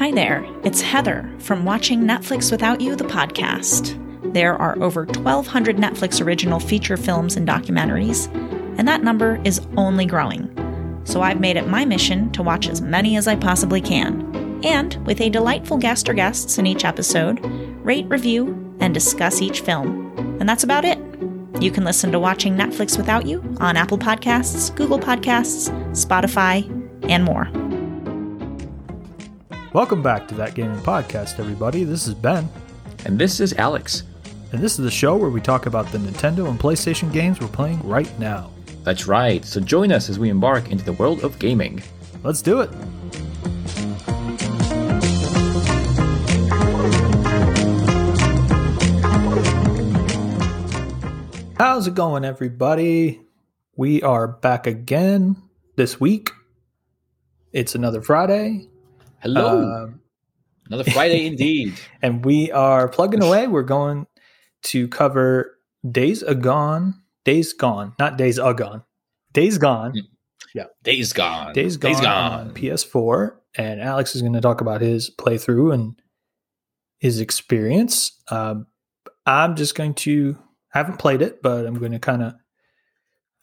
Hi there, it's Heather from Watching Netflix Without You, the podcast. There are over 1,200 Netflix original feature films and documentaries, and that number is only growing. So I've made it my mission to watch as many as I possibly can. And with a delightful guest or guests in each episode, rate, review, and discuss each film. And that's about it. You can listen to Watching Netflix Without You on Apple Podcasts, Google Podcasts, Spotify, and more. Welcome back to That Gaming Podcast, everybody. This is Ben, And this is Alex. and this is the show where we talk about the Nintendo and PlayStation games we're playing right now. That's right. So join us as we embark into the world of gaming. Let's do it. How's it going, everybody? We are back again this week. It's another Friday. Hello. Um, Another Friday indeed. and we are plugging away. We're going to cover Days Agone, Days Gone, not Days Agone, Days Gone, Yeah. Days gone. Days Gone, Days gone. PS4. And Alex is going to talk about his playthrough and his experience. Um, I'm just going to I haven't played it, but I'm going to kind of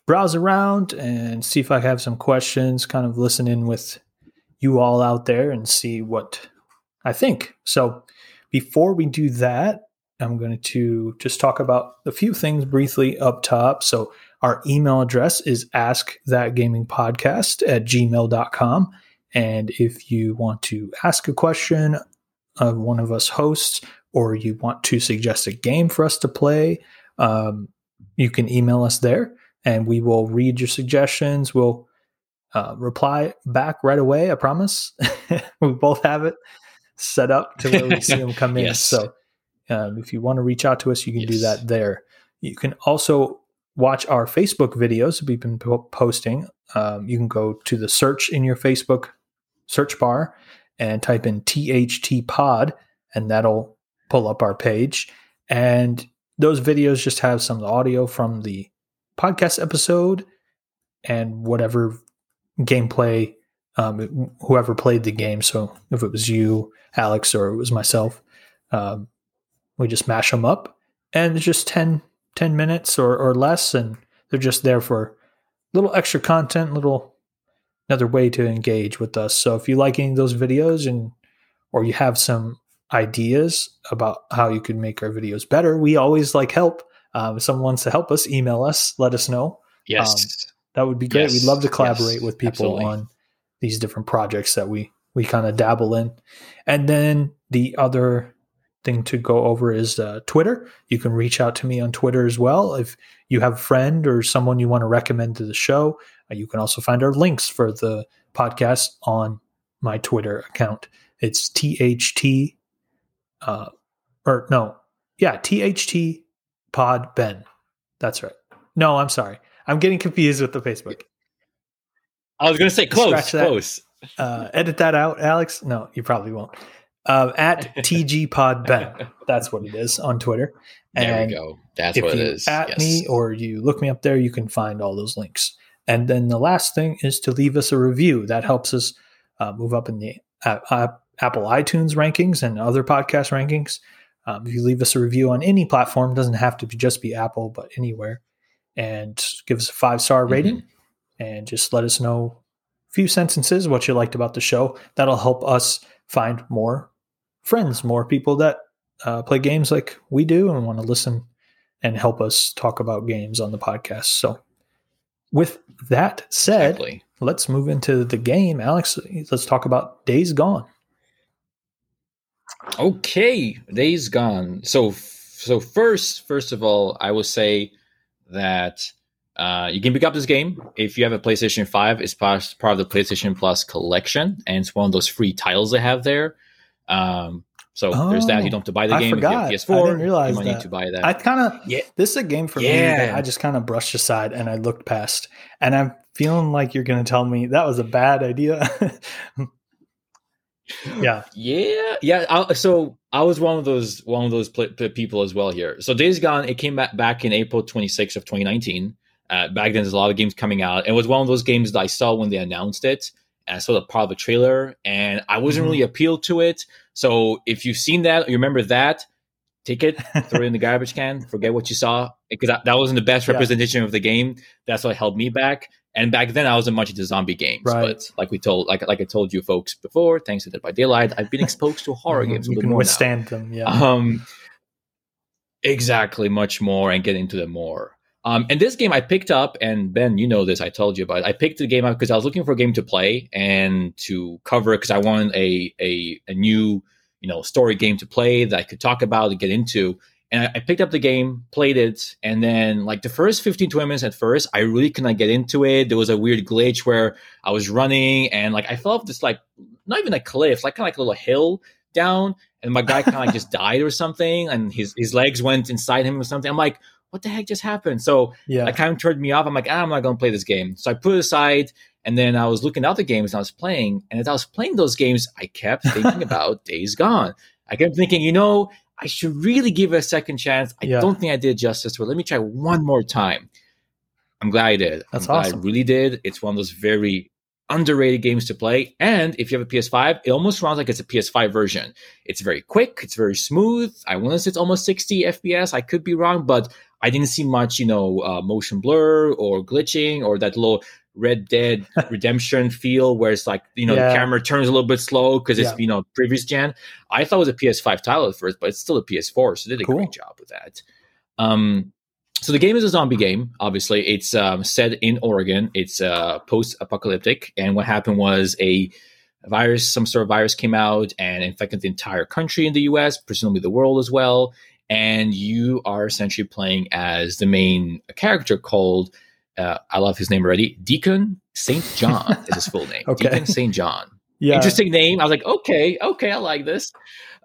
browse around and see if I have some questions. Kind of listen in with you all out there and see what I think. So before we do that, I'm going to just talk about a few things briefly up top. So our email address is askthatgamingpodcast at gmail.com. And if you want to ask a question of one of us hosts, or you want to suggest a game for us to play, um, you can email us there and we will read your suggestions. We'll uh, reply back right away. I promise. we both have it set up to where we see them come in. So um, if you want to reach out to us, you can do that there. You can also watch our Facebook videos we've been po- posting. Um, you can go to the search in your Facebook search bar and type in THT Pod, and that'll pull up our page. And those videos just have some audio from the podcast episode and whatever gameplay, um, whoever played the game. So if it was you, Alex, or it was myself, um, we just mash them up and it's just 10, 10 minutes or, or less. And they're just there for little extra content, little another way to engage with us. So if you like any of those videos and or you have some ideas about how you could make our videos better, we always like help. Um, if someone wants to help us, email us, let us know. Yes. That would be great. Yes, We'd love to collaborate yes, with people absolutely. on these different projects that we we kind of dabble in. And then the other thing to go over is uh, Twitter. You can reach out to me on Twitter as well if you have a friend or someone you want to recommend to the show. Uh, you can also find our links for the podcast on my Twitter account. It's THT, uh, or no, yeah, THT Pod Ben. That's right. No, I'm sorry. I'm getting confused with the Facebook. I was going to say close. Close. Uh, edit that out, Alex. No, you probably won't. Um, at TG Pod Ben. That's what it is on Twitter. There And we go. That's if what it you is. at yes. me or you look me up there, you can find all those links. And then the last thing is to leave us a review. That helps us uh, move up in the uh, uh, Apple iTunes rankings and other podcast rankings. Um, if you leave us a review on any platform, it doesn't have to be just be Apple, but anywhere, and give us a five star Mm-hmm. rating, and just let us know a few sentences what you liked about the show. That'll help us find more friends, more people that uh, play games like we do and want to listen and help us talk about games on the podcast. So, with that said, Exactly. let's move into the game. Alex, let's talk about Days Gone. Okay, days gone. So, so first, first of all, I will say that uh, you can pick up this game if you have a PlayStation Five. It's part part of the PlayStation Plus collection, and it's one of those free titles they have there. Um, so there's that. You don't have to buy the I game forgot. if you I have PS4. didn't realize you might that. need to buy that. I kind of, Yeah. this is a game for me that I just kind of brushed aside and I looked past. And I'm feeling like you're going to tell me that was a bad idea. yeah. Yeah, yeah. I, so I was one of those one of those pl- p- people as well here. So Days Gone, it came back back in April 26th of 2019. Uh, back then, there's a lot of games coming out. It was one of those games that I saw when they announced it, I saw the part of the trailer, and I wasn't Mhm. really appealed to it. So if you've seen that, you remember that, take it, throw it in the garbage can, forget what you saw, because that, that wasn't the best Yeah. representation of the game. That's what held me back. And back then, I wasn't much into zombie games. Right. But like we told, like like I told you folks before, thanks to Dead by Daylight, I've been exposed to horror Mhm. games You can more now. withstand them. Yeah. Um, exactly, much more, and get into them more. Um, and this game I picked up, and Ben, you know this, I told you about. It. I picked the game up because I was looking for a game to play and to cover because I wanted a, a a new you know story game to play that I could talk about and get into. And I, I picked up the game, played it, and then like the first 15, 20 minutes at first, I really could not get into it. There was a weird glitch where I was running and like I fell off this like not even a cliff, like kind of like a little hill down, and my guy kind of like just died or something, and his his legs went inside him or something. I'm like, what the heck just happened? So yeah. that kind of turned me off. I'm like, ah, I'm not going to play this game. So I put it aside, and then I was looking at other games I was playing, and as I was playing those games, I kept thinking about Days Gone. I kept thinking, you know, I should really give it a second chance. I Yeah. don't think I did justice to it. Let me try one more time. I'm glad I did. That's I'm awesome. I really did. It's one of those very underrated games to play. And if you have a PS5, it almost runs like it's a PS5 version. It's very quick. It's very smooth. I want to say it's almost 60 FPS. I could be wrong, but I didn't see much, you know, uh, motion blur or glitching or that little Red Dead Redemption feel where it's like, you know, Yeah. the camera turns a little bit slow because it's, Yeah. you know, previous gen. I thought it was a PS5 title at first, but it's still a PS4. So they did a Cool. great job with that. Um, so the game is a zombie game. Obviously, it's um, set in Oregon. It's uh, post-apocalyptic, and what happened was a virus, some sort of virus, came out and infected the entire country in the U.S., presumably the world as well. And you are essentially playing as the main character called, uh, I love his name already, Deacon Saint John is his full name. Okay. Deacon Saint John yeah. interesting name. I was like, okay, okay, I like this.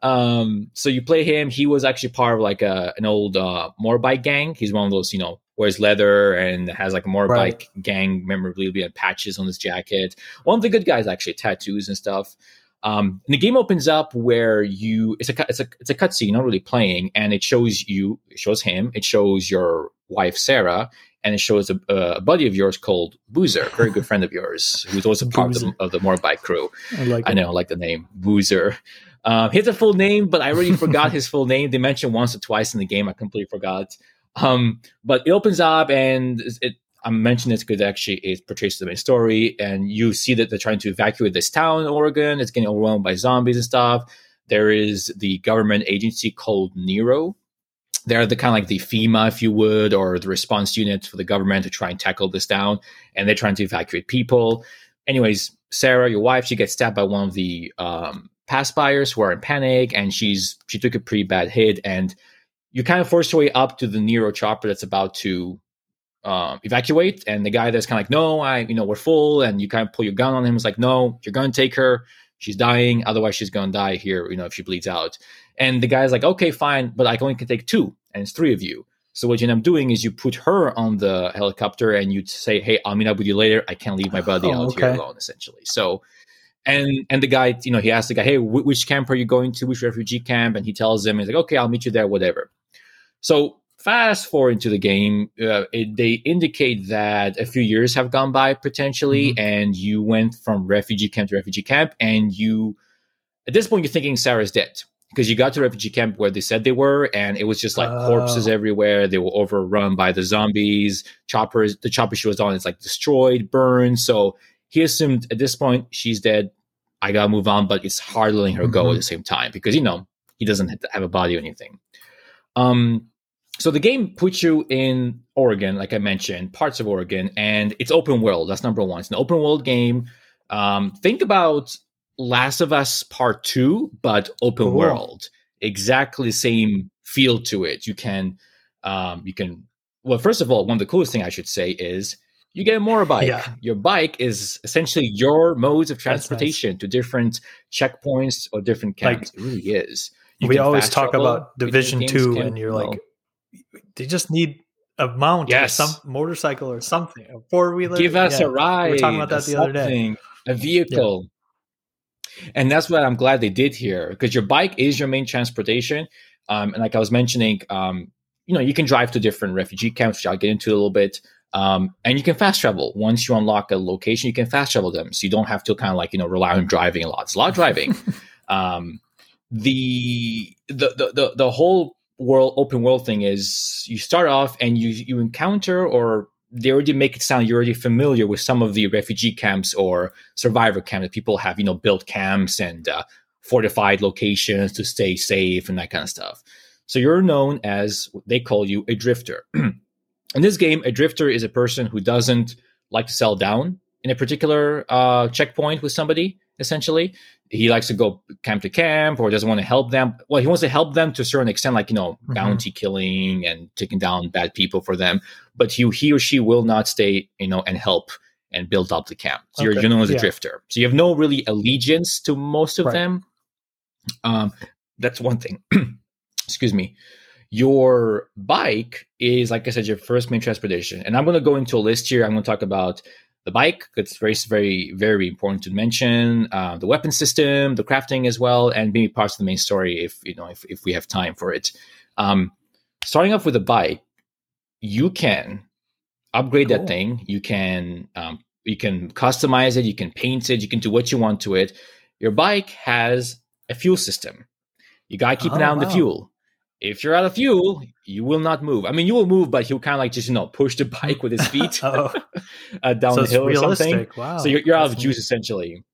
Um, so you play him. He was actually part of like a, an old uh, motorbike gang. He's one of those, you know, wears leather and has like a motorbike Right. gang memorabilia and patches on his jacket. One of the good guys, actually, tattoos and stuff. Um, and the game opens up where you it's a it's a it's a cutscene, you're not really playing, and it shows you, it shows him, it shows your wife Sarah, and it shows a, a buddy of yours called Boozer, a very good friend of yours, who's also part of the, of the motorbike crew. I like I know, I like the name Boozer. Um, he has a full name, but I already forgot his full name. They mentioned once or twice in the game. I completely forgot. Um, but it opens up, and it. I'm mentioning this because actually it portrays the main story, and you see that they're trying to evacuate this town in Oregon. It's getting overwhelmed by zombies and stuff. There is the government agency called Nero. They're the kind of like the FEMA, if you would, or the response unit for the government to try and tackle this down, and they're trying to evacuate people anyways, Sarah, your wife, she gets stabbed by one of the um, pass buyers who are in panic, and she's she took a pretty bad hit, and you kind of force your way up to the Nero chopper that's about to um, evacuate, and the guy that's kind of like, no, I, you know, we're full, and you kind of pull your gun on him. It's like, no, you're going to take her. She's dying. Otherwise, she's going to die here. You know, if she bleeds out. And the guy's like, okay, fine, but I only can take two, and it's three of you. So what you end up doing is you put her on the helicopter and you say, "Hey, I'll meet up with you later. I can't leave my buddy Oh, out here alone." Essentially, so and and the guy, you know, he asks the guy, "Hey, wh- which camp are you going to? Which refugee camp?" And he tells him, "He's like, okay, I'll meet you there, whatever." So fast forward into the game, uh, it, they indicate that a few years have gone by potentially, Mhm. and you went from refugee camp to refugee camp, and you at this point you're thinking Sarah's dead because you got to refugee camp where they said they were, and it was just like corpses Oh. everywhere. They were overrun by the zombies. Choppers, the chopper she was on is like destroyed, burned. So he assumed at this point she's dead. I gotta move on, but it's hard letting her go Mhm. at the same time because you know he doesn't have a body or anything. Um, so the game puts you in Oregon, like I mentioned, parts of Oregon, and it's open world. That's number one. It's an open world game. Um, think about Last of Us Part Two, but open Cool. world. Exactly the same feel to it. You can, um, you can. Well, first of all, one of the coolest thing I should say is you get a motorbike. Yeah. Your bike is essentially your modes of nice. transportation to different checkpoints or different Like, camps. it really is. You we always talk about Division Two, and you're like, they just need a mount Yes. some motorcycle or something, a four wheeler. give us Yeah. a ride. We were talking about that the other day. A vehicle. And that's what I'm glad they did here because your bike is your main transportation. Um, and like I was mentioning, um, you know, you can drive to different refugee camps, which I'll get into a little bit. Um, and you can fast travel. Once you unlock a location, you can fast travel them. So you don't have to kind of like, you know, rely on driving a lot. It's a lot of driving. um, the, the, the, the, the whole world, open world thing is you start off and you, you encounter or they already make it sound you're already familiar with some of the refugee camps or survivor camps that people have, you know, built camps and uh, fortified locations to stay safe and that kind of stuff. So you're known as they call you a drifter. in this game, a drifter is a person who doesn't like to sell down in a particular uh, checkpoint with somebody. Essentially, he likes to go camp to camp, or doesn't want to help them. Well, he wants to help them to a certain extent, like you know, mm-hmm. bounty killing and taking down bad people for them. But he he or she will not stay, you know, and help and build up the camp. So okay. you're, you're known as a yeah. drifter. So you have no really allegiance to most of right. them. Um, that's one thing. Excuse me your bike is, like I said, your first main transportation. And I'm going to go into a list here. I'm going to talk about the bike. It's very, very, very important to mention uh, the weapon system, the crafting as well, and maybe parts of the main story if you know if, if we have time for it. Um, starting off with the bike, you can upgrade cool. that thing. You can um, you can customize it. You can paint it. You can do what you want to it. Your bike has a fuel system. You gotta keep oh, an eye on wow. the fuel if you're out of fuel, you will not move. I mean, you will move, but he'll kind of like just you know push the bike with his feet oh. uh, down so the hill or something. Wow. So you're, you're out of juice essentially.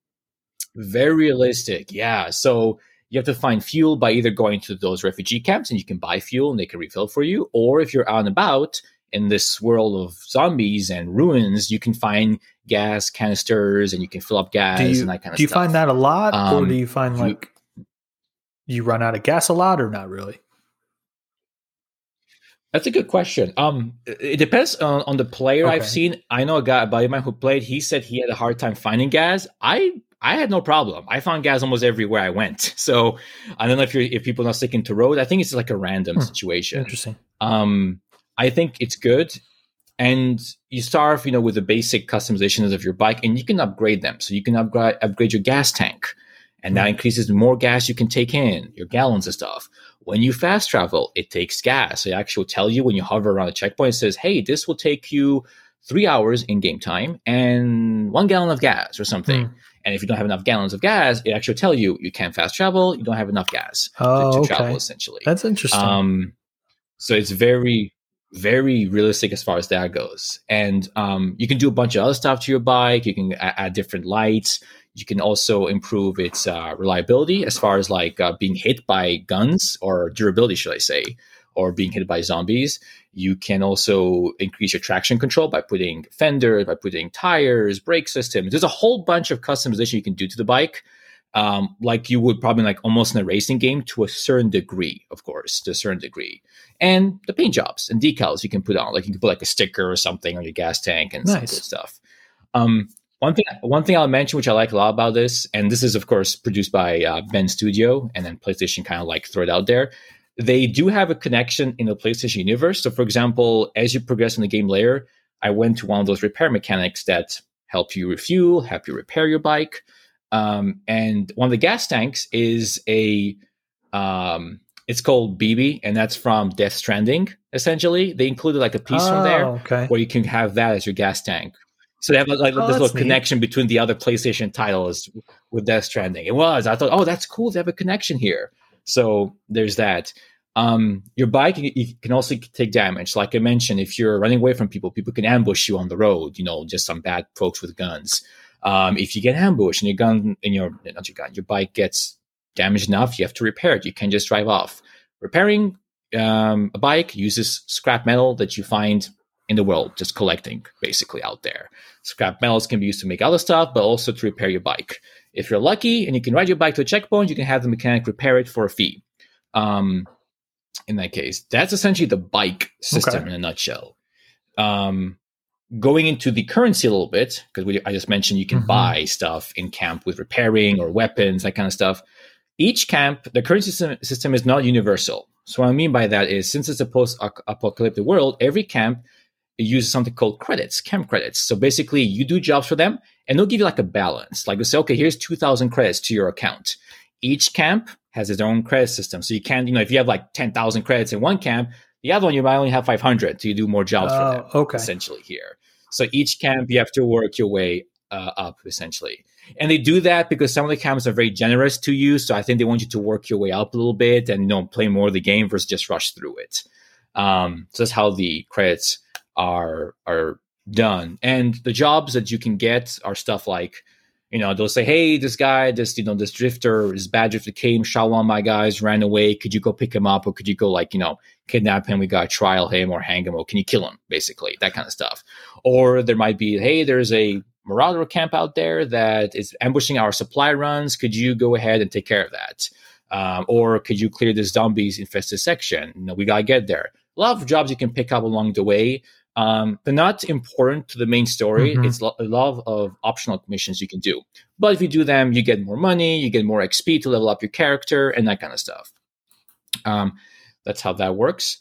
Very realistic, yeah. So you have to find fuel by either going to those refugee camps and you can buy fuel and they can refill for you, or if you're out and about in this world of zombies and ruins, you can find gas canisters and you can fill up gas you, and that kind of stuff. do you stuff. find that a lot, um, or do you find like you, you run out of gas a lot, or not really? That's a good question. Um, it depends on, on the player okay. I've seen. I know a guy, a buddy of mine who played. He said he had a hard time finding gas. I I had no problem. I found gas almost everywhere I went. So I don't know if you if people are not sticking to road. I think it's like a random hmm. situation. Interesting. Um, I think it's good, and you start, you know, with the basic customizations of your bike, and you can upgrade them. So you can upgrade upgrade your gas tank, and that hmm. increases the more gas you can take in, your gallons of stuff when you fast travel, it takes gas. It actually will tell you when you hover around a checkpoint, it says, hey, this will take you three hours in game time and one gallon of gas or something. Mm. And if you don't have enough gallons of gas, it actually tell you you can't fast travel, you don't have enough gas oh, to, to okay. travel, essentially. That's interesting. Um, so it's very, very realistic as far as that goes. And um, you can do a bunch of other stuff to your bike. You can add, add different lights. You can also improve its uh, reliability as far as like uh, being hit by guns or durability, should I say, or being hit by zombies. You can also increase your traction control by putting fenders, by putting tires, brake systems. There's a whole bunch of customization you can do to the bike. Um, like you would probably like almost in a racing game to a certain degree, of course, to a certain degree. And the paint jobs and decals you can put on, like you can put like a sticker or something on your gas tank and nice. some good stuff. Um, one thing, one thing I'll mention, which I like a lot about this, and this is of course produced by uh, Bend Studio, and then PlayStation kind of like throw it out there. They do have a connection in the PlayStation universe. So, for example, as you progress in the game layer, I went to one of those repair mechanics that help you refuel, help you repair your bike, um, and one of the gas tanks is a um, it's called BB, and that's from Death Stranding. Essentially, they included like a piece oh, from there oh, okay. where you can have that as your gas tank. So they have like oh, this little neat. connection between the other PlayStation titles with Death Stranding. It was. I thought, oh, that's cool. They have a connection here. So there's that. Um, your bike you can also take damage. Like I mentioned, if you're running away from people, people can ambush you on the road. You know, just some bad folks with guns. Um, if you get ambushed and your gun and your not your gun, your bike gets damaged enough, you have to repair it. You can't just drive off. Repairing um, a bike uses scrap metal that you find in the world, just collecting basically out there. Scrap metals can be used to make other stuff, but also to repair your bike. If you're lucky and you can ride your bike to a checkpoint, you can have the mechanic repair it for a fee. Um, in that case, that's essentially the bike system okay. in a nutshell. Um, going into the currency a little bit, because I just mentioned you can mm-hmm. buy stuff in camp with repairing or weapons, that kind of stuff. Each camp, the currency system, system is not universal. So what I mean by that is, since it's a post-apocalyptic world, every camp uses something called credits, camp credits. So basically, you do jobs for them, and they'll give you like a balance. Like they say, okay, here's two thousand credits to your account. Each camp has its own credit system, so you can't, you know, if you have like ten thousand credits in one camp, The other one you might only have 500, so you do more jobs for Oh, them. okay. Essentially here, so each camp you have to work your way uh, up essentially, and they do that because some of the camps are very generous to you. So I think they want you to work your way up a little bit and you know play more of the game versus just rush through it. Um, so that's how the credits are are done, and the jobs that you can get are stuff like you know they'll say hey this guy this you know this drifter this bad drifter came shot of my guys ran away. Could you go pick him up? Or could you go like you know kidnap him? We gotta trial him or hang him or can you kill him? Basically that kind of stuff. Or there might be hey there's a marauder camp out there that is ambushing our supply runs. Could you go ahead and take care of that? Um, or could you clear this zombies infested section? You know we gotta get there. A lot of jobs you can pick up along the way um, they're not important to the main story. Mhm. It's lo- a lot of optional missions you can do. But if you do them, you get more money, you get more XP to level up your character, and that kind of stuff. Um, that's how that works.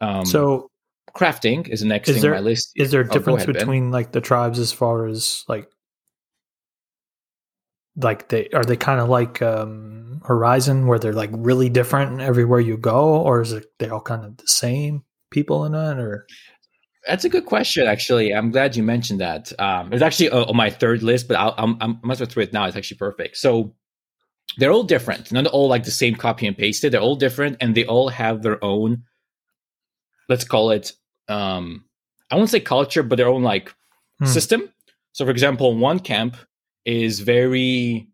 Um, so crafting is the next is thing there- on my list. is there a Oh, difference ahead, Ben. between like the tribes as far as like like they are they kind of like um horizon where they're like really different everywhere you go or is it they all kind of the same people in it or That's a good question, actually. I'm glad you mentioned that. Um, it's actually uh, on my third list, but I'll, I'm, I'm, I must have through it now. It's actually perfect. So they're all different. Not all like the same copy and pasted. They're all different, and they all have their own. Let's call it. Um, I won't say culture, but their own like Hmm. system. So, for example, one camp is very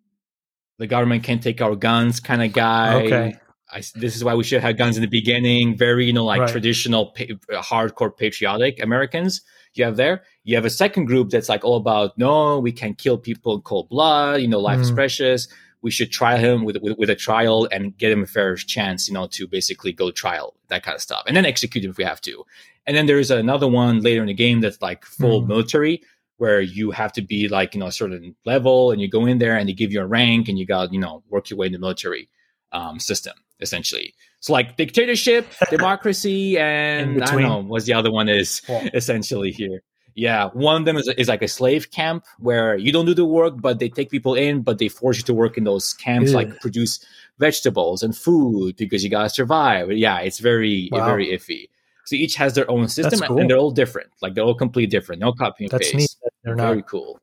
the government can't take our guns kind of guy. okay I, this is why we should have guns in the beginning. Very, you know, like Right. traditional, pa- hardcore patriotic Americans. You have there. You have a second group that's like all about no, we can kill people in cold blood. You know, life is Mm. precious. We should try him with, with with a trial and get him a fair chance. You know, to basically go trial that kind of stuff, and then execute him if we have to. And then there's another one later in the game that's like full Mm. military, where you have to be like you know a certain level, and you go in there and they give you a rank, and you got you know work your way in the military um, system essentially. So like dictatorship, democracy, and I don't know what's the other one is Well, essentially here. Yeah, one of them is, is like a slave camp where you don't do the work, but they take people in, but they force you to work in those camps, Ew. like produce vegetables and food because you gotta survive. Yeah, it's very Wow. very iffy. So each has their own system, cool. and they're all different. Like they're all completely different. No copy and that's paste. neat they're Very not cool.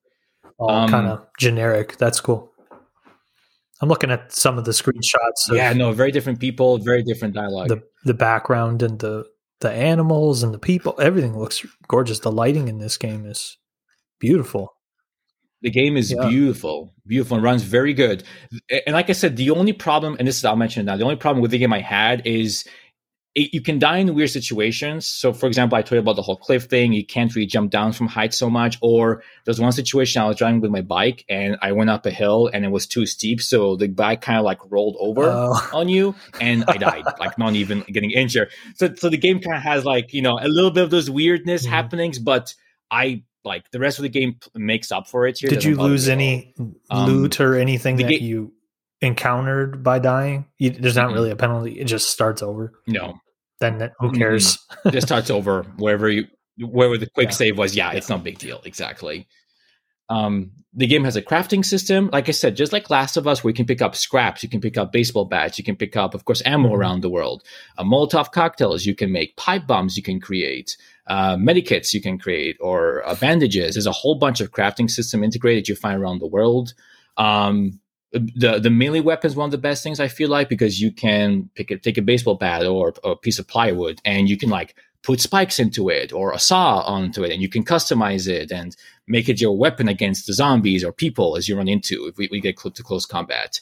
all Um, kind of generic that's cool i'm looking at some of the screenshots of Yeah, no, very different people, very different dialogue. the the background and the the animals and the people everything looks gorgeous the lighting in this game is beautiful The game is Yeah. beautiful, beautiful, and runs very good. And like I said, the only problem, and this is I'll mention it now, the only problem with the game I had is it, you can die in weird situations. So, for example, I told you about the whole cliff thing. You can't really jump down from heights so much. Or there's one situation I was driving with my bike and I went up a hill and it was too steep, so the bike kind of like rolled over Oh, on you and I died, like not even getting injured. So, so the game kind of has like, you know, a little bit of those weirdness Mhm. happenings, but I like the rest of the game makes up for it here. did you lose me at all. any Um, loot or anything that ga- you encountered by dying you, there's not Mhm. really a penalty it just starts over No, then that- who Mhm. cares just starts over wherever you wherever the quick Yeah. save was. Yeah, it's not a big deal. Exactly. Um, the game has a crafting system. Like I said, just like Last of Us, where you can pick up scraps, you can pick up baseball bats, you can pick up, of course, ammo Mhm. around the world. Uh, Molotov cocktails you can make, pipe bombs you can create, uh, medikits you can create, or uh, bandages. There's a whole bunch of crafting system integrated you find around the world. Um, the the melee weapon is one of the best things I feel like because you can pick a, take a baseball bat or a piece of plywood and you can like put spikes into it or a saw onto it and you can customize it and make it your weapon against the zombies or people as you run into if we, we get to close combat.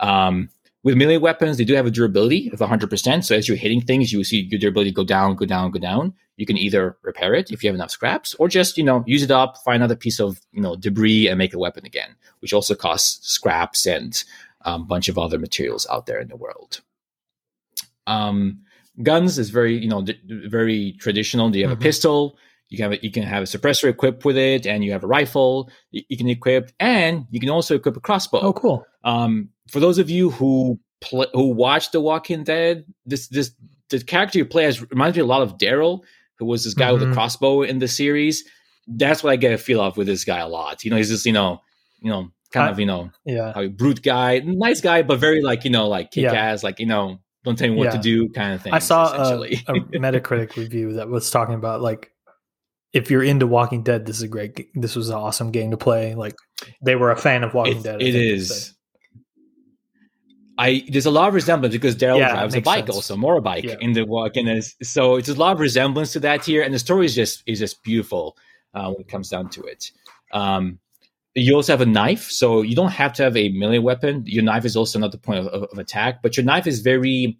Um, with melee weapons, they do have a durability of 100%. So as you're hitting things, you will see your durability go down, go down, go down. You can either repair it if you have enough scraps, or just you know use it up, find another piece of you know debris, and make a weapon again, which also costs scraps and a um, bunch of other materials out there in the world. Um, guns is very you know d- very traditional. Do you have Mhm. a pistol, you can have a, you can have a suppressor equipped with it, and you have a rifle. You, you can equip, and you can also equip a crossbow. oh cool Um, for those of you who who watch The Walking Dead, this this the character you play as reminds me a lot of Daryl, who was this guy with Mhm. a crossbow in the series. That's what I get a feel of with this guy a lot. You know, he's just you know, you know, kind I- of you know, yeah a brute guy, nice guy, but very like you know, like kick Yeah. ass, like you know, don't tell me what Yeah. to do kind of thing. I saw a, a Metacritic review that was talking about like if you're into Walking Dead, this is a great. This was an awesome game to play. Like they were a fan of Walking It- Dead. I it is. I there's a lot of resemblance because Daryl Yeah, drives a bike sense. also, more a bike Yeah. in the walk, and it's- so it's a lot of resemblance to that here, and the story is just is just beautiful uh, when it comes down to it. Um, you also have a knife, so you don't have to have a melee weapon. Your knife is also not the point of, of, of attack, but your knife is very.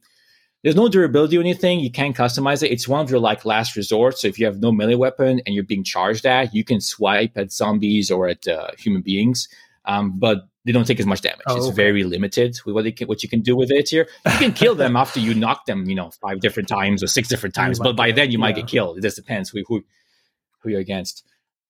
There's no durability or anything. You can customize it. It's one of your like last resort. So if you have no melee weapon and you're being charged at, you can swipe at zombies or at uh, human beings, um, but they don't take as much damage. Oh, it's okay. very limited with what they can, what you can do with it here. You can kill them after you knock them, you know, five different times or six different times. But by get- then you might yeah. get killed. It just depends who who, who you're against.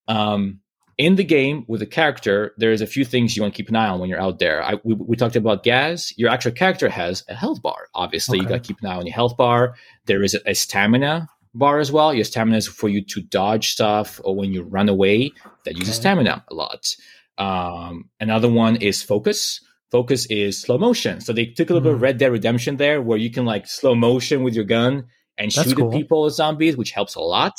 Um, in the game with a character, there's a few things you want to keep an eye on when you're out there. I, we, we talked about Gaz. Your actual character has a health bar. Obviously, you got to keep an eye on your health bar. There is a, stamina bar as well. Your stamina is for you to dodge stuff or when you run away. That uses Okay. stamina a lot. Um, another one is focus. Focus is slow motion. So they took a little bit of Mm. Red Dead Redemption there, where you can like slow motion with your gun and That's shoot cool. at people as zombies, which helps a lot.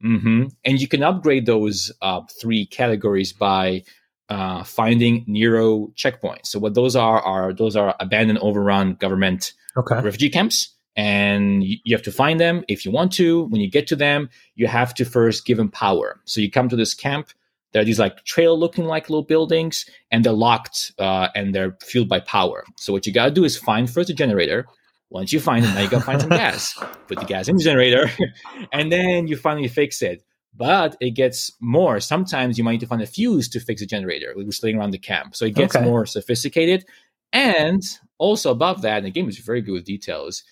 Hmm And you can upgrade those uh, three categories by uh, finding Nero checkpoints. So what those are are those are abandoned, overrun government Okay. refugee camps, and you, you have to find them if you want to. When you get to them, you have to first give them power. So you come to this camp. There are these like trail looking like little buildings, and they're locked uh, and they're fueled by power. So what you got to do is find first a generator. Once you find it, now you got to find some gas. Put the gas in the generator, and then you finally fix it. But it gets more. Sometimes you might need to find a fuse to fix a generator, which is laying around the camp. So it gets Okay. more sophisticated. And also above that, and the game is very good with details.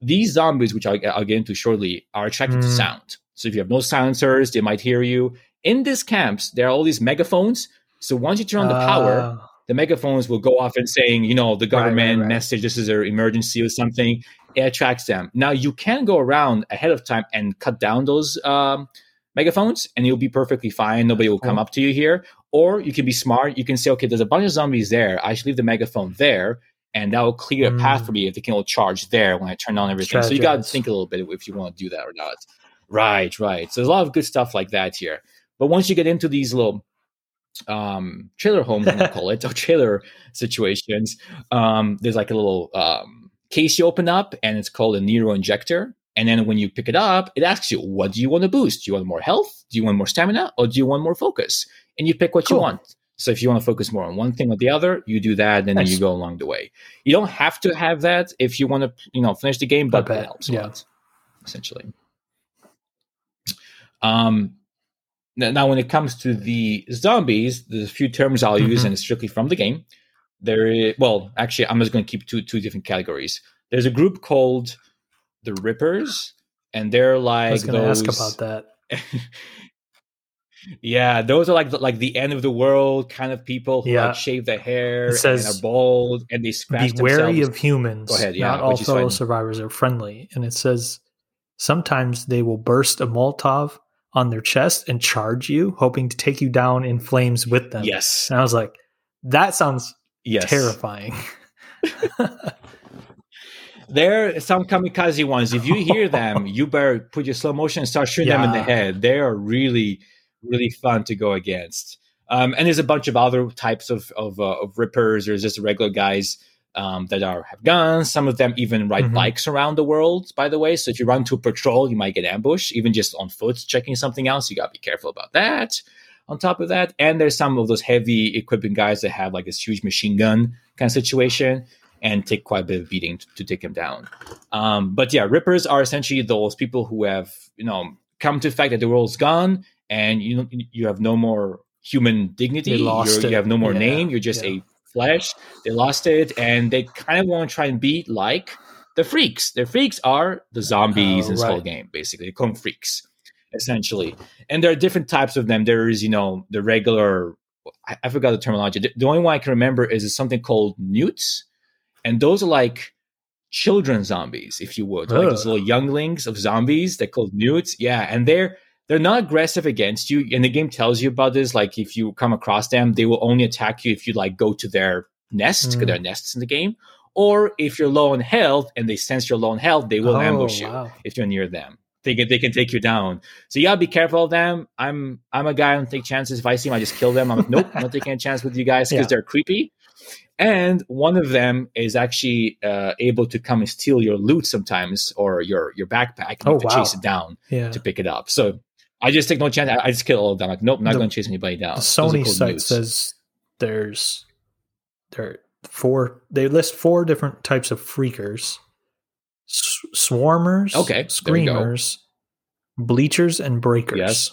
These zombies, which I'll, I'll get into shortly, are attracted to Mm. sound. So if you have no silencers, they might hear you. In these camps, there are all these megaphones. So once you turn on the power, Uh, the megaphones will go off and saying, you know, the Right, right, government right. message, this is an emergency or something. It attracts them. Now you can go around ahead of time and cut down those um, megaphones, and you'll be perfectly fine. Nobody will come up to you here. Or you can be smart. You can say, okay, there's a bunch of zombies there. I should leave the megaphone there, and that will clear a path Mm. for me if they can all charge there when I turn on everything. So you got to think a little bit if you want to do that or not. Right, right. So there's a lot of good stuff like that here. But once you get into these little um trailer homes i'm call it or trailer situations um there's like a little um case you open up and it's called a Nero injector and then when you pick it up it asks you what do you want to boost? Do you want more health? Do you want more stamina? Or do you want more focus? And you pick what Cool. you want. So if you want to focus more on one thing or the other you do that and then you go along the way. You don't have to have that if you want to you know finish the game but it helps a yeah. lot essentially. Um now, when it comes to the zombies, there's a few terms I'll use, Mhm. and it's strictly from the game. There, is, well, actually, I'm just going to keep two two different categories. There's a group called the Rippers, and they're I like was going to ask about that. yeah, those are like the, like the end of the world kind of people who Yeah. like shave their hair It says, and are bald and they scratch Be wary themselves. of humans. Go ahead, yeah, Not all fellow survivors are friendly. And it says sometimes they will burst a Molotov on their chest and charge you, hoping to take you down in flames with them. yes, And I was like, that sounds yes, terrifying. There are some kamikaze ones. If you hear them, you better put your slow motion and start shooting them in the head. They are really, really fun to go against. Um, and there's a bunch of other types of of, uh, of rippers. There's just regular guys um, that are have guns. Some of them even ride Mhm. bikes around the world. By the way, so if you run to a patrol, you might get ambushed, even just on foot checking something else. You got to be careful about that. On top of that, and there's some of those heavy equipping guys that have like this huge machine gun kind of situation and take quite a bit of beating to, to take him down. Um, but yeah, rippers are essentially those people who have you know come to the fact that the world's gone and you you have no more human dignity. They lost You're- you have no more Yeah, name. You're just yeah. a flesh. They lost it, and they kind of want to try and beat like the freaks. The freaks are the zombies Oh, in this whole game, basically. Them freaks, essentially. And there are different types of them. There is, you know, the regular. I, I forgot the terminology. The, the only one I can remember is something called newts, and those are like children zombies, if you would, like those little younglings of zombies. They're called newts. Yeah, and they're they're not aggressive against you and the game tells you about this like if you come across them they will only attack you if you like go to their nest because Mm. there are nests in the game Or if you're low on health and they sense you're low on health, they will Oh, ambush you wow. if you're near them. They can they can take you down. So you gotta be careful of them. I'm I'm a guy I don't take chances. If I see them, I just kill them. I'm like, nope, I'm not taking a chance with you guys because Yeah. they're creepy. And one of them is actually uh, able to come and steal your loot sometimes or your your backpack. And you Oh, have to wow. chase it down Yeah. to pick it up. So I just take no chance. I, I just kill all of them. Like, nope, not The- going to chase anybody down. The Sony site news. says there's there are four. They list four different types of freakers: S- swarmers, Okay, there we go. screamers, reachers, and breakers. Yes.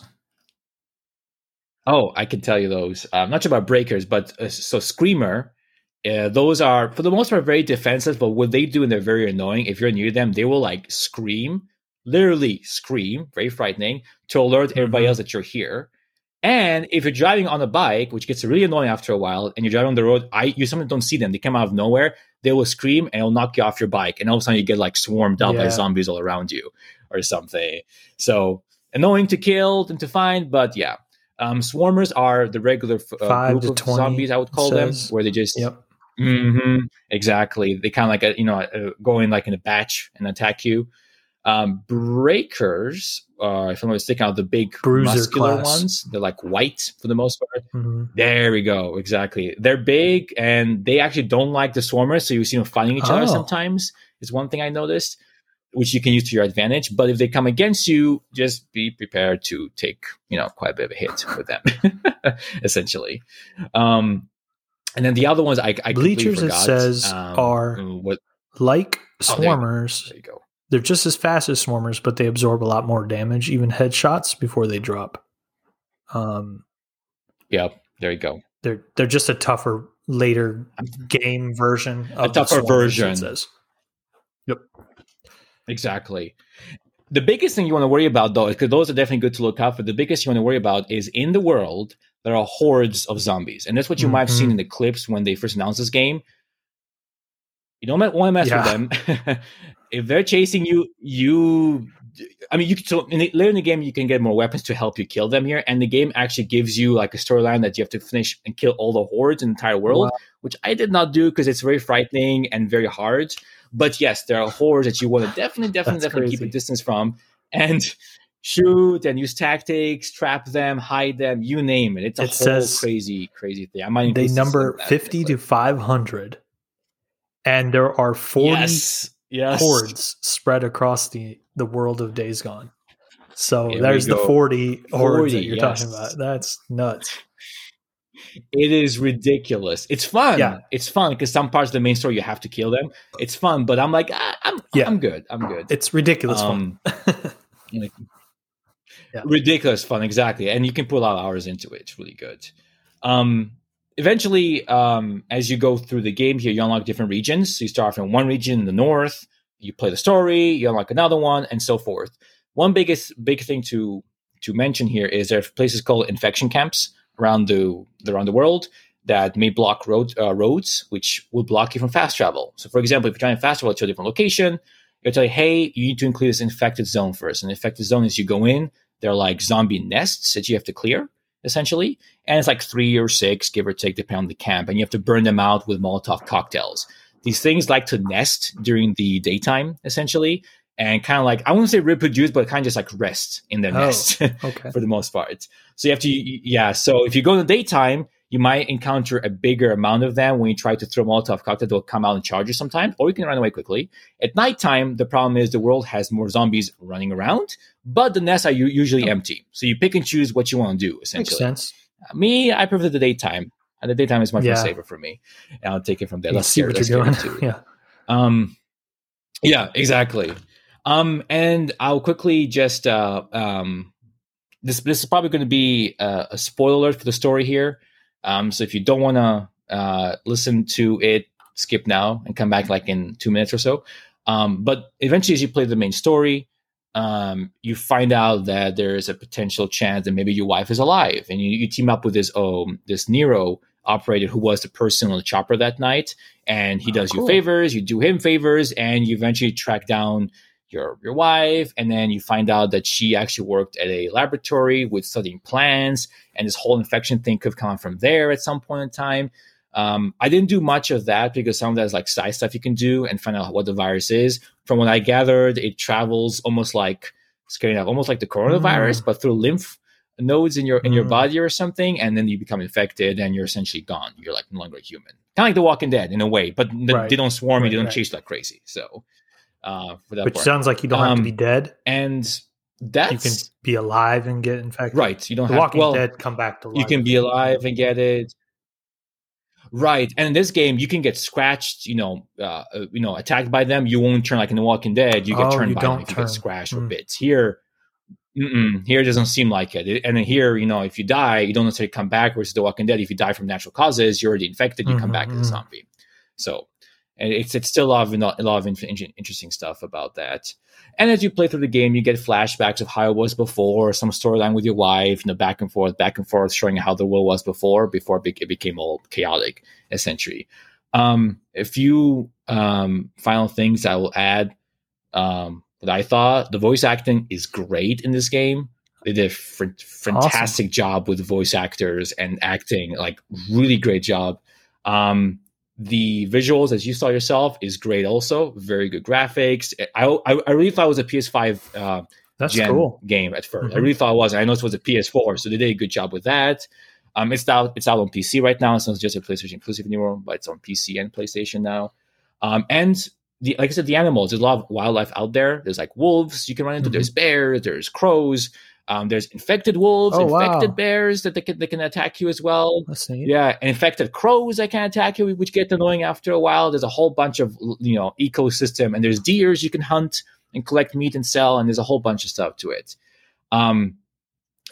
Oh, I can tell you those. I'm not sure about breakers, but uh, so screamer. Uh, those are for the most part very defensive, but what they do and they're very annoying. If you're near them, they will like scream, literally scream, very frightening, to alert everybody Mhm. else that you're here. And if you're driving on a bike, which gets really annoying after a while, and you're driving on the road, I you sometimes don't see them. They come out of nowhere. They will scream and it'll knock you off your bike, and all of a sudden you get like swarmed out by zombies all around you or something. So annoying to kill and to find, but yeah. Um, swarmers are the regular uh, group of zombies, I would call says. them, where they just Yep. hmm exactly they kind of like a, you know uh, go in like in a batch and attack you. Um, breakers, uh, if I'm mistaken, are the big Bruiser muscular class. ones. They're like white for the most part. Mhm. There we go. Exactly. They're big and they actually don't like the swarmers. So you see them fighting each Oh. other sometimes, is one thing I noticed, which you can use to your advantage. But if they come against you, just be prepared to take, you know, quite a bit of a hit with them, essentially. Um, and then the other ones I, I completely Reachers, it says, um, are- what? Like Oh, there swarmers, There you go. They're just as fast as swarmers, but they absorb a lot more damage, even headshots before they drop. Um, Yep. There you go. they're they're just a tougher later game version of the tougher swarmers, version. It says. Exactly. The biggest thing you want to worry about, though, because those are definitely good to look out for. The biggest you want to worry about is in the world there are hordes of zombies, and that's what you might have seen in the clips when they first announced this game. You don't want to mess Yeah. with them. if they're chasing you, you. I mean, you can, so in the, later in the game you can get more weapons to help you kill them here, and the game actually gives you like a storyline that you have to finish and kill all the hordes in the entire world, Wow. which I did not do because it's very frightening and very hard. But yes, there are hordes that you want to definitely, definitely, definitely keep a distance from, and shoot and use tactics, trap them, hide them, you name it. It's a It whole says crazy, crazy thing. I might They number fifty to five hundred, and there are forty yes, yes. hordes spread across the the world of Days Gone. So Here there's the go. 40 hordes that you're yes. talking about. That's nuts. It is ridiculous. It's fun. Yeah. It's fun because some parts of the main story you have to kill them. It's fun, but I'm like, ah, I'm, Yeah. I'm good. I'm good. It's ridiculous Um, fun. like, Yeah. ridiculous fun exactly and you can put a lot of hours into it it's really good um eventually um as you go through the game here you unlock different regions so you start from one region in the north you play the story you unlock another one and so forth one biggest big thing to to mention here is there are places called infection camps around the around the world that may block road, uh, roads, which will block you from fast travel. So, for example, if you're trying to fast travel to a different location, it'll tell you, hey, you need to include this infected zone first. An infected zone is you go in, they're like zombie nests that you have to clear, essentially. And it's like three or six, give or take, depending on the camp. And you have to burn them out with Molotov cocktails. These things like to nest during the daytime, essentially, and kind of like, I wouldn't say reproduce, but kind of just like rest in their Oh. nest Okay. for the most part. So you have to, yeah. So if you go in the daytime, you might encounter a bigger amount of them when you try to throw Molotov cocktail. They'll come out and charge you sometimes, or you can run away quickly. At nighttime, the problem is the world has more zombies running around, but the nests are usually empty. So you pick and choose what you want to do, Essentially, Makes sense. Me, I prefer the daytime. And the daytime is much Yeah. more safer for me. And I'll take it from there. You Let's see what you're into yeah. Um, yeah, exactly. Um, and I'll quickly just uh, um, this this is probably going to be a, a spoiler alert for the story here. Um, so if you don't want to uh, listen to it, skip now and come back like in two minutes or so. Um, but eventually, as you play the main story, um, you find out that there is a potential chance that maybe your wife is alive, and you, you team up with this um this Nero operator who was the person on the chopper that night, and he Oh, does cool. you favors, you do him favors, and you eventually track down your your wife, and then you find out that she actually worked at a laboratory with studying plants, and this whole infection thing could have come from there at some point in time. Um, I didn't do much of that because some of that is like side stuff you can do and find out what the virus is. From what I gathered, it travels almost like scaring up, almost like the coronavirus, mm. but through lymph nodes in your in your mm. body or something, and then you become infected and you're essentially gone. You're like no longer human, kind of like The Walking Dead in a way, but right. they don't swarm right, you, they don't right. chase like crazy. So, uh, for that which part. sounds like you don't um, have to be um, dead, and that's you can be alive and get infected. Right, you don't the have Walking well, Dead come back to life. You can be alive and get it. Right, and in this game, you can get scratched. You know, uh, uh you know, attacked by them. You won't turn like in The Walking Dead. You get oh, turned you by them turn. you get scratched mm. or bits. Here, Mm-mm, here it doesn't seem like it. And then here, you know, if you die, you don't necessarily come back. Versus The Walking Dead, if you die from natural causes, you're already infected. You mm-hmm, come back as a mm-hmm. zombie. So, and it's it's still a lot of a lot of interesting stuff about that. And as you play through the game, you get flashbacks of how it was before, some storyline with your wife, you know, back and forth, back and forth, showing how the world was before, before it became all chaotic, essentially. Um, a few um, final things I will add. Um, that I thought the voice acting is great in this game. They did a f- fantastic awesome. job with voice actors and acting, like really great job. Um, the visuals, as you saw yourself, is great. Also, very good graphics. I I, I really thought it was a PS5 uh, That's cool. game at 1st mm-hmm. I really thought it was. I know it was a PS4, so they did a good job with that. Um, it's out it's out on PC right now, so it's just a PlayStation exclusive anymore, but it's on PC and PlayStation now. Um, and the like I said, the animals. There's a lot of wildlife out there. There's like wolves you can run into. Mm-hmm. There's bears. There's crows. Um, there's infected wolves, oh, infected wow. bears that they can, they can attack you as well. Yeah, and infected crows that can attack you, which get annoying after a while. There's a whole bunch of you know ecosystem, and there's deers you can hunt and collect meat and sell, and there's a whole bunch of stuff to it. Um,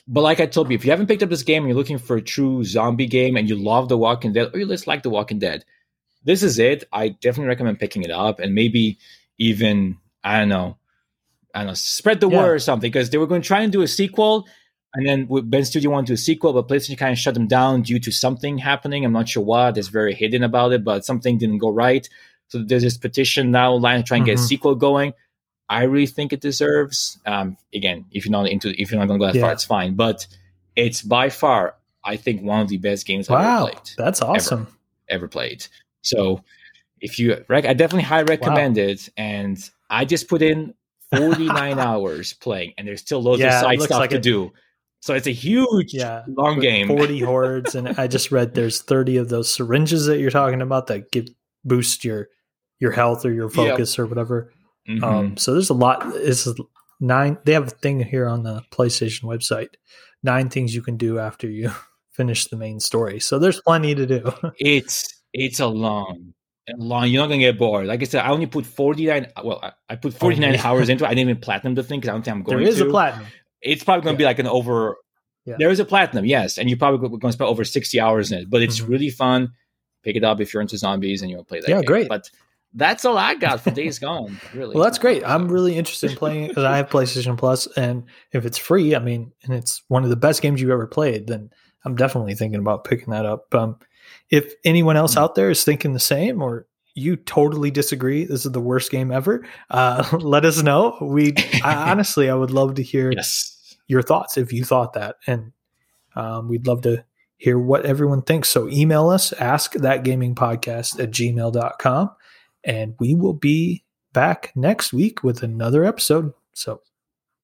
but like I told you, if you haven't picked up this game and you're looking for a true zombie game and you love The Walking Dead, or you just like The Walking Dead, this is it. I definitely recommend picking it up and maybe even I don't know, I don't know, spread the yeah. word or something because they were going to try and do a sequel. And then Bend Studio wanted to do a sequel, but PlayStation kind of shut them down due to something happening. I'm not sure what. It's very hidden about it, but something didn't go right. So there's this petition now line to try and mm-hmm. get a mm-hmm. sequel going. I really think it deserves. Um, again, if you're not into, if you're not going to go that yeah. far, it's fine. But it's by far, I think, one of the best games wow, I've ever played. That's awesome. Ever, ever played. So if you, I definitely highly recommend wow. it. And I just put in 49 hours playing, and there's still loads yeah, of side stuff like to it, do. So it's a huge, yeah, long game. 40 hordes, and I just read there's 30 of those syringes that you're talking about that give boost your your health or your focus yep. or whatever. Mm-hmm. Um, so there's a lot. This is nine. They have a thing here on the PlayStation website. Nine things you can do after you finish the main story. So there's plenty to do. it's it's a long, long. You're not gonna get bored. Like I said, I only put 49. Well, I, I put 49 oh, hours into. it. I didn't even platinum the thing because I don't think I'm going. There is to. a platinum. It's probably gonna yeah. be like an over. Yeah. There is a platinum, yes, and you're probably going to spend over 60 hours in it. But it's mm-hmm. really fun. Pick it up if you're into zombies and you want to play that. Yeah, game. great. But that's all I got for Days Gone. Really. well, that's great. I'm really interested in playing because I have PlayStation Plus, and if it's free, I mean, and it's one of the best games you've ever played, then I'm definitely thinking about picking that up. Um, if anyone else out there is thinking the same or you totally disagree, this is the worst game ever, uh, let us know. We I, honestly, I would love to hear yes. your thoughts if you thought that. And um, we'd love to hear what everyone thinks. So email us, ask that gaming podcast at gmail.com, and we will be back next week with another episode. So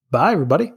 bye, everybody.